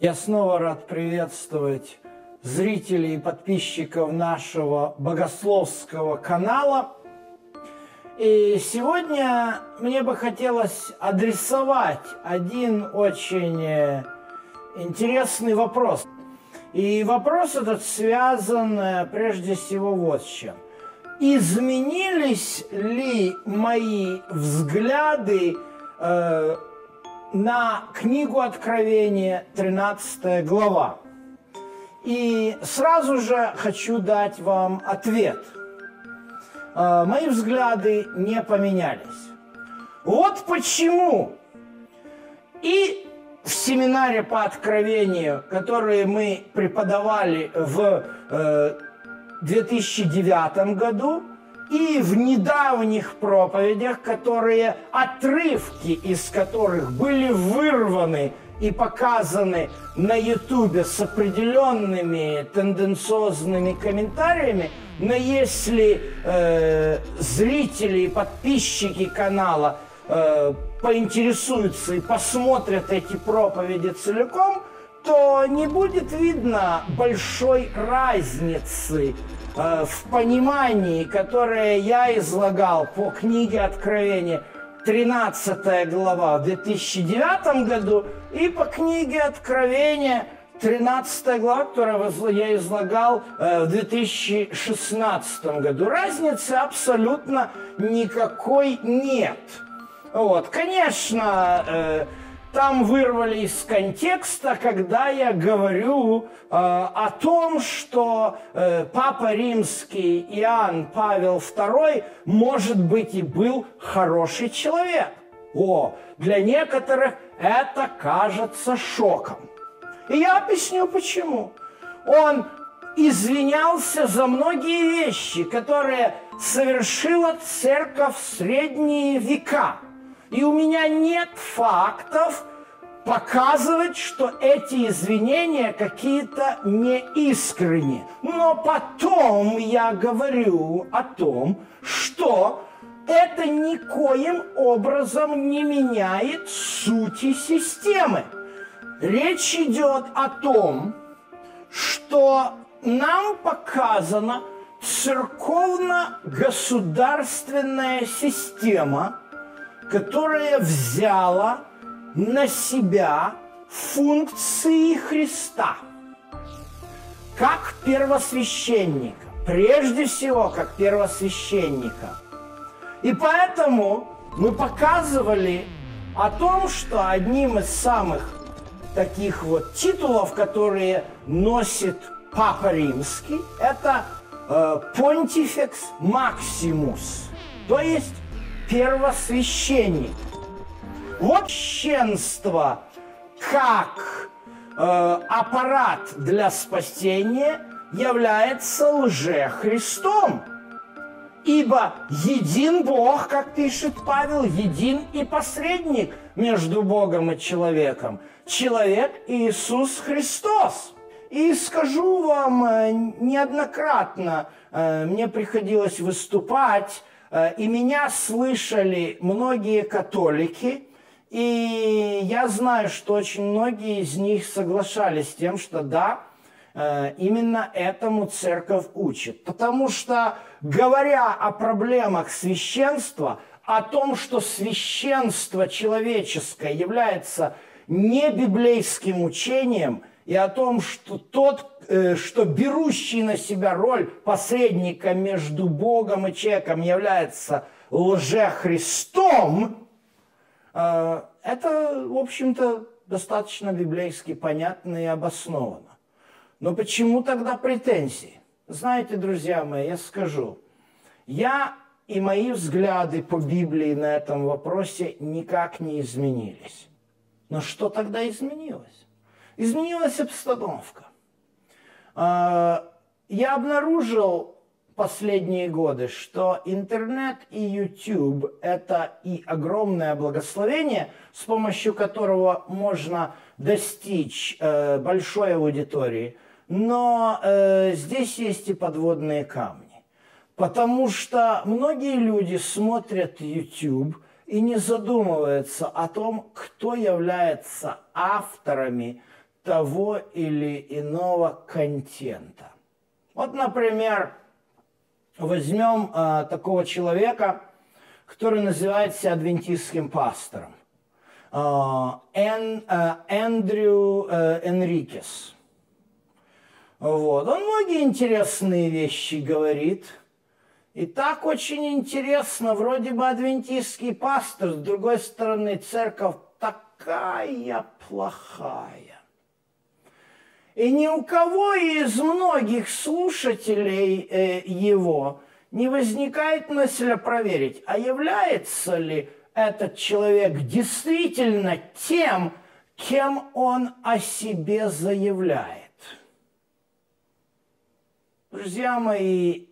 Я снова рад приветствовать зрителей и подписчиков нашего богословского канала. И сегодня мне бы хотелось адресовать один очень э, интересный вопрос. И вопрос этот связан э, прежде всего вот с чем. Изменились ли мои взгляды э, на книгу Откровения, 13 глава. И сразу же хочу дать вам ответ. Э, мои взгляды не поменялись. Вот почему. И в семинаре по откровению, который мы преподавали в 2009 э, году, и в недавних проповедях, которые отрывки из которых были вырваны и показаны на Ютубе с определенными тенденциозными комментариями, но если э, зрители и подписчики канала э, поинтересуются и посмотрят эти проповеди целиком, то не будет видно большой разницы Э, в понимании, которое я излагал по книге Откровения, 13 глава в 2009 году, и по книге Откровения, 13 глава, которую я излагал э, в 2016 году. Разницы абсолютно никакой нет. Вот, конечно, э, там вырвали из контекста, когда я говорю э, о том, что э, Папа Римский Иоанн Павел II, может быть, и был хороший человек. О, для некоторых это кажется шоком. И я объясню почему. Он извинялся за многие вещи, которые совершила церковь в средние века – и у меня нет фактов показывать, что эти извинения какие-то неискренние. Но потом я говорю о том, что это никоим образом не меняет сути системы. Речь идет о том, что нам показана церковно-государственная система – которая взяла на себя функции Христа как первосвященника, прежде всего как первосвященника. И поэтому мы показывали о том, что одним из самых таких вот титулов, которые носит Папа Римский, это э, Понтифекс Максимус, то есть первосвященник. Вот священство как э, аппарат для спасения является лже-христом. Ибо един Бог, как пишет Павел, един и посредник между Богом и человеком. Человек Иисус Христос. И скажу вам э, неоднократно, э, мне приходилось выступать и меня слышали многие католики, и я знаю, что очень многие из них соглашались с тем, что да, э, именно этому церковь учит. Потому что, говоря о проблемах священства, о том, что священство человеческое является не библейским учением, и о том, что тот, Э, что берущий на себя роль посредника между Богом и человеком является лже-христом, э, это, в общем-то, достаточно библейски понятно и обосновано. Но почему тогда претензии? Знаете, друзья мои, я скажу, я и мои взгляды по Библии на этом вопросе никак не изменились. Но что тогда изменилось? Изменилась обстановка. А, я обнаружил последние годы, что интернет и YouTube – это и огромное благословение, с помощью которого можно достичь э, большой аудитории, но э, здесь есть и подводные камни. Потому что многие люди смотрят YouTube и не задумываются о том, кто является авторами того или иного контента. Вот, например, возьмем э, такого человека, который называется адвентистским пастором. Эн, э, Эндрю э, Энрикес. Вот. Он многие интересные вещи говорит. И так очень интересно, вроде бы адвентистский пастор, с другой стороны, церковь такая плохая. И ни у кого из многих слушателей э, его не возникает мысль проверить, а является ли этот человек действительно тем, кем он о себе заявляет. Друзья мои,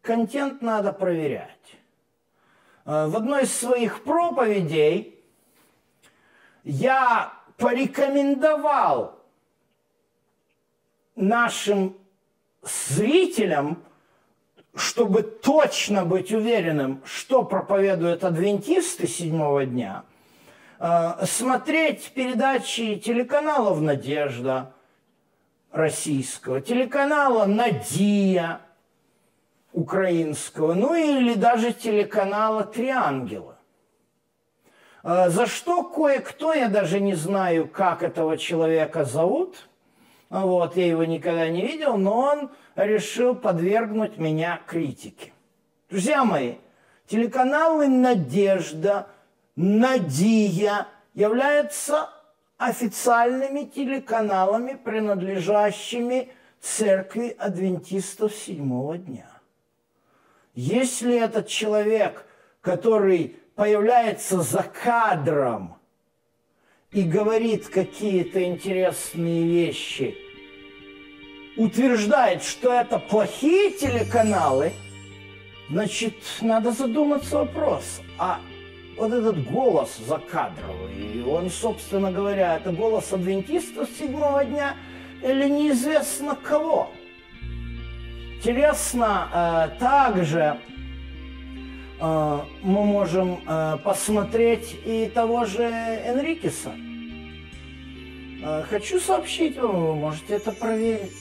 контент надо проверять. Э, в одной из своих проповедей я порекомендовал нашим зрителям, чтобы точно быть уверенным, что проповедуют адвентисты седьмого дня, э, смотреть передачи телеканалов «Надежда», российского, телеканала «Надия» украинского, ну или даже телеканала «Три ангела». Э, за что кое-кто, я даже не знаю, как этого человека зовут, вот, я его никогда не видел, но он решил подвергнуть меня критике. Друзья мои, телеканалы «Надежда», «Надия» являются официальными телеканалами, принадлежащими церкви адвентистов седьмого дня. Если этот человек, который появляется за кадром и говорит какие-то интересные вещи, утверждает, что это плохие телеканалы, значит, надо задуматься вопрос, а вот этот голос закадровый, он, собственно говоря, это голос адвентистов седьмого дня или неизвестно кого. Интересно э, также мы можем э, посмотреть и того же Энрикеса. Э, хочу сообщить вам, вы можете это проверить.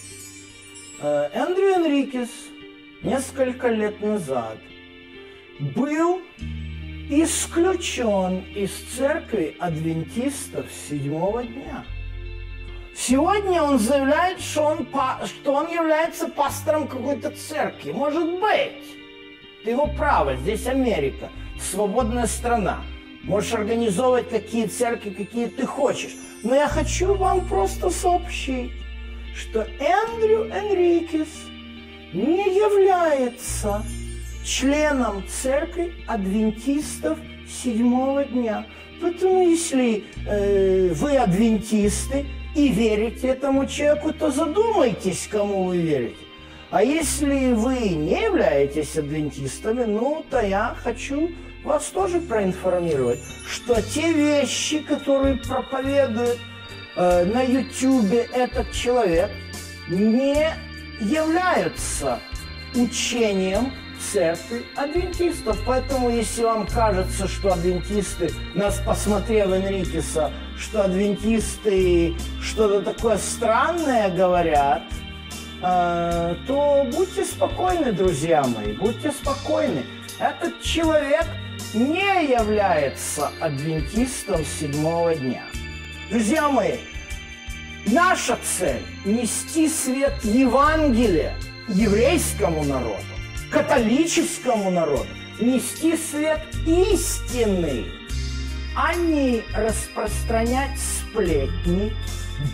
Эндрю Энрикес несколько лет назад был исключен из церкви адвентистов седьмого дня. Сегодня он заявляет, что он, что он является пастором какой-то церкви. Может быть. Это его право. Здесь Америка. Свободная страна. Можешь организовывать какие церкви, какие ты хочешь. Но я хочу вам просто сообщить, что Эндрю Энрикес не является членом церкви адвентистов седьмого дня. Поэтому если э, вы адвентисты и верите этому человеку, то задумайтесь, кому вы верите. А если вы не являетесь адвентистами, ну, то я хочу вас тоже проинформировать, что те вещи, которые проповедует э, на Ютубе этот человек, не являются учением церкви адвентистов. Поэтому, если вам кажется, что адвентисты, нас посмотрев Энрикеса, что адвентисты что-то такое странное говорят, то будьте спокойны, друзья мои, будьте спокойны. Этот человек не является адвентистом седьмого дня. Друзья мои, наша цель – нести свет Евангелия еврейскому народу католическому народу нести свет истины, а не распространять сплетни,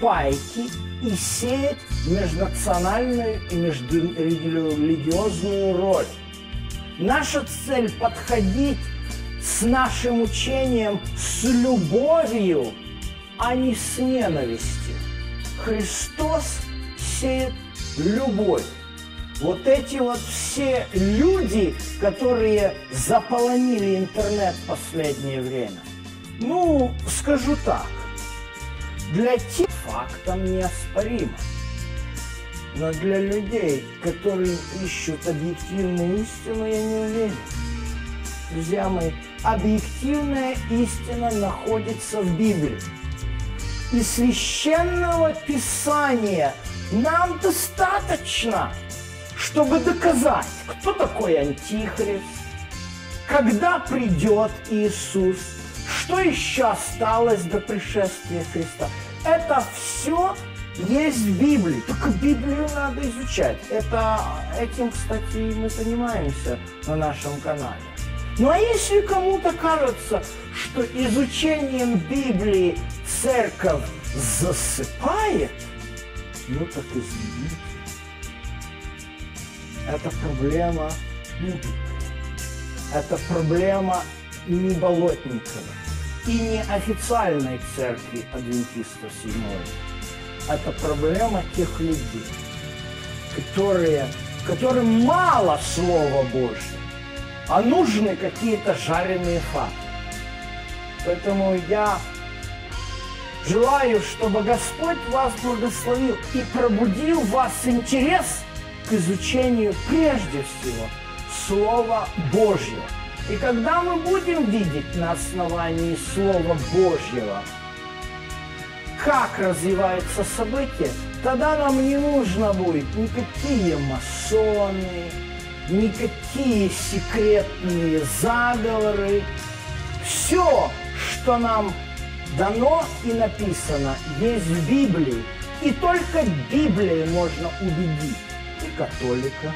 байки и сеять межнациональную и межрелигиозную роль. Наша цель – подходить с нашим учением с любовью, а не с ненавистью. Христос сеет любовь. Вот эти вот все люди, которые заполонили интернет в последнее время, ну, скажу так, для тех фактом неоспоримо. Но для людей, которые ищут объективную истину, я не уверен. Друзья мои, объективная истина находится в Библии. и священного писания нам достаточно, чтобы доказать, кто такой Антихрист, когда придет Иисус, что еще осталось до пришествия Христа. Это все есть в Библии. Только Библию надо изучать. Это, этим, кстати, мы занимаемся на нашем канале. Ну а если кому-то кажется, что изучением Библии церковь засыпает, ну так извините. Это проблема не Библии. Это проблема не Болотникова и не официальной церкви адвентистов седьмой. Это проблема тех людей, которые, которым мало Слова Божьего, а нужны какие-то жареные факты. Поэтому я желаю, чтобы Господь вас благословил и пробудил вас интерес к изучению прежде всего Слова Божьего. И когда мы будем видеть на основании Слова Божьего, как развиваются события, тогда нам не нужно будет никакие масоны, никакие секретные заговоры. Все, что нам дано и написано, есть в Библии. И только Библией можно убедить и католика,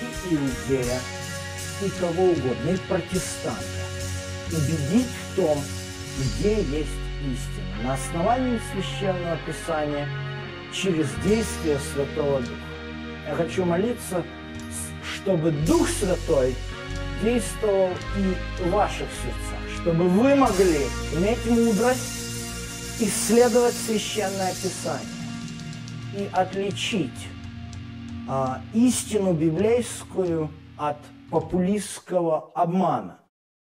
и иудея, и кого угодно, и протестанта. Убедить в том, где есть истина. На основании Священного Писания через действие Святого Духа. Я хочу молиться, чтобы Дух Святой действовал и в ваших сердцах, чтобы вы могли иметь мудрость, исследовать Священное Писание и отличить а, истину библейскую от популистского обмана.